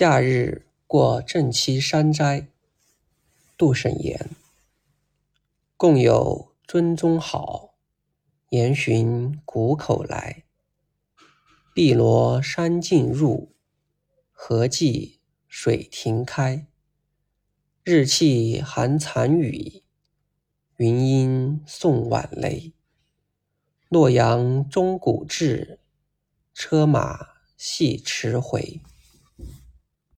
夏日过正七山斋，杜审言。共有尊中好，言寻谷口来。碧罗山径入，何计水亭开。日气寒残雨，云阴送晚雷。洛阳钟鼓至，车马细驰回。